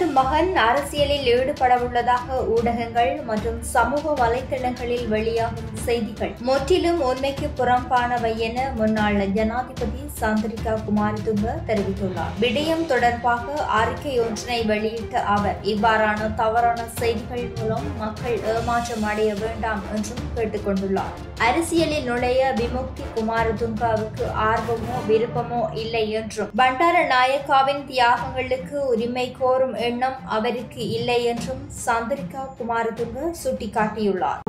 தனது மகன் அரசியலில் ஈடுபடவுள்ளதாக ஊடகங்கள் மற்றும் சமூக வலைதளங்களில் வெளியாகும் செய்திகள். முற்றிலும் உண்மைக்கு புறம்பானவை என முன்னாள் ஜனாதிபதி சந்திரிகா குமாரதுங்க தெரிவித்துள்ளார். விடயம் தொடர்பாக அறிக்கை ஒன்றினை வெளியிட்ட அவர் இவ்வாறான தவறான செய்திகள் மூலம் மக்கள் ஏமாற்றம் அடைய வேண்டாம் என்றும் கேட்டுக்கொண்டுள்ளார் அரசியலில் நுழைய விமுக்தி குமாரதுங்காவுக்கு ஆர்வமோ விருப்பமோ இல்லை என்றும் பண்டார நாயக்காவின் தியாகங்களுக்கு உரிமை கோரும் எண்ணம் அவருக்கு இல்லை என்றும் சந்திரிகா குமாரதுங்க சுட்டிக்காட்டியுள்ளார்.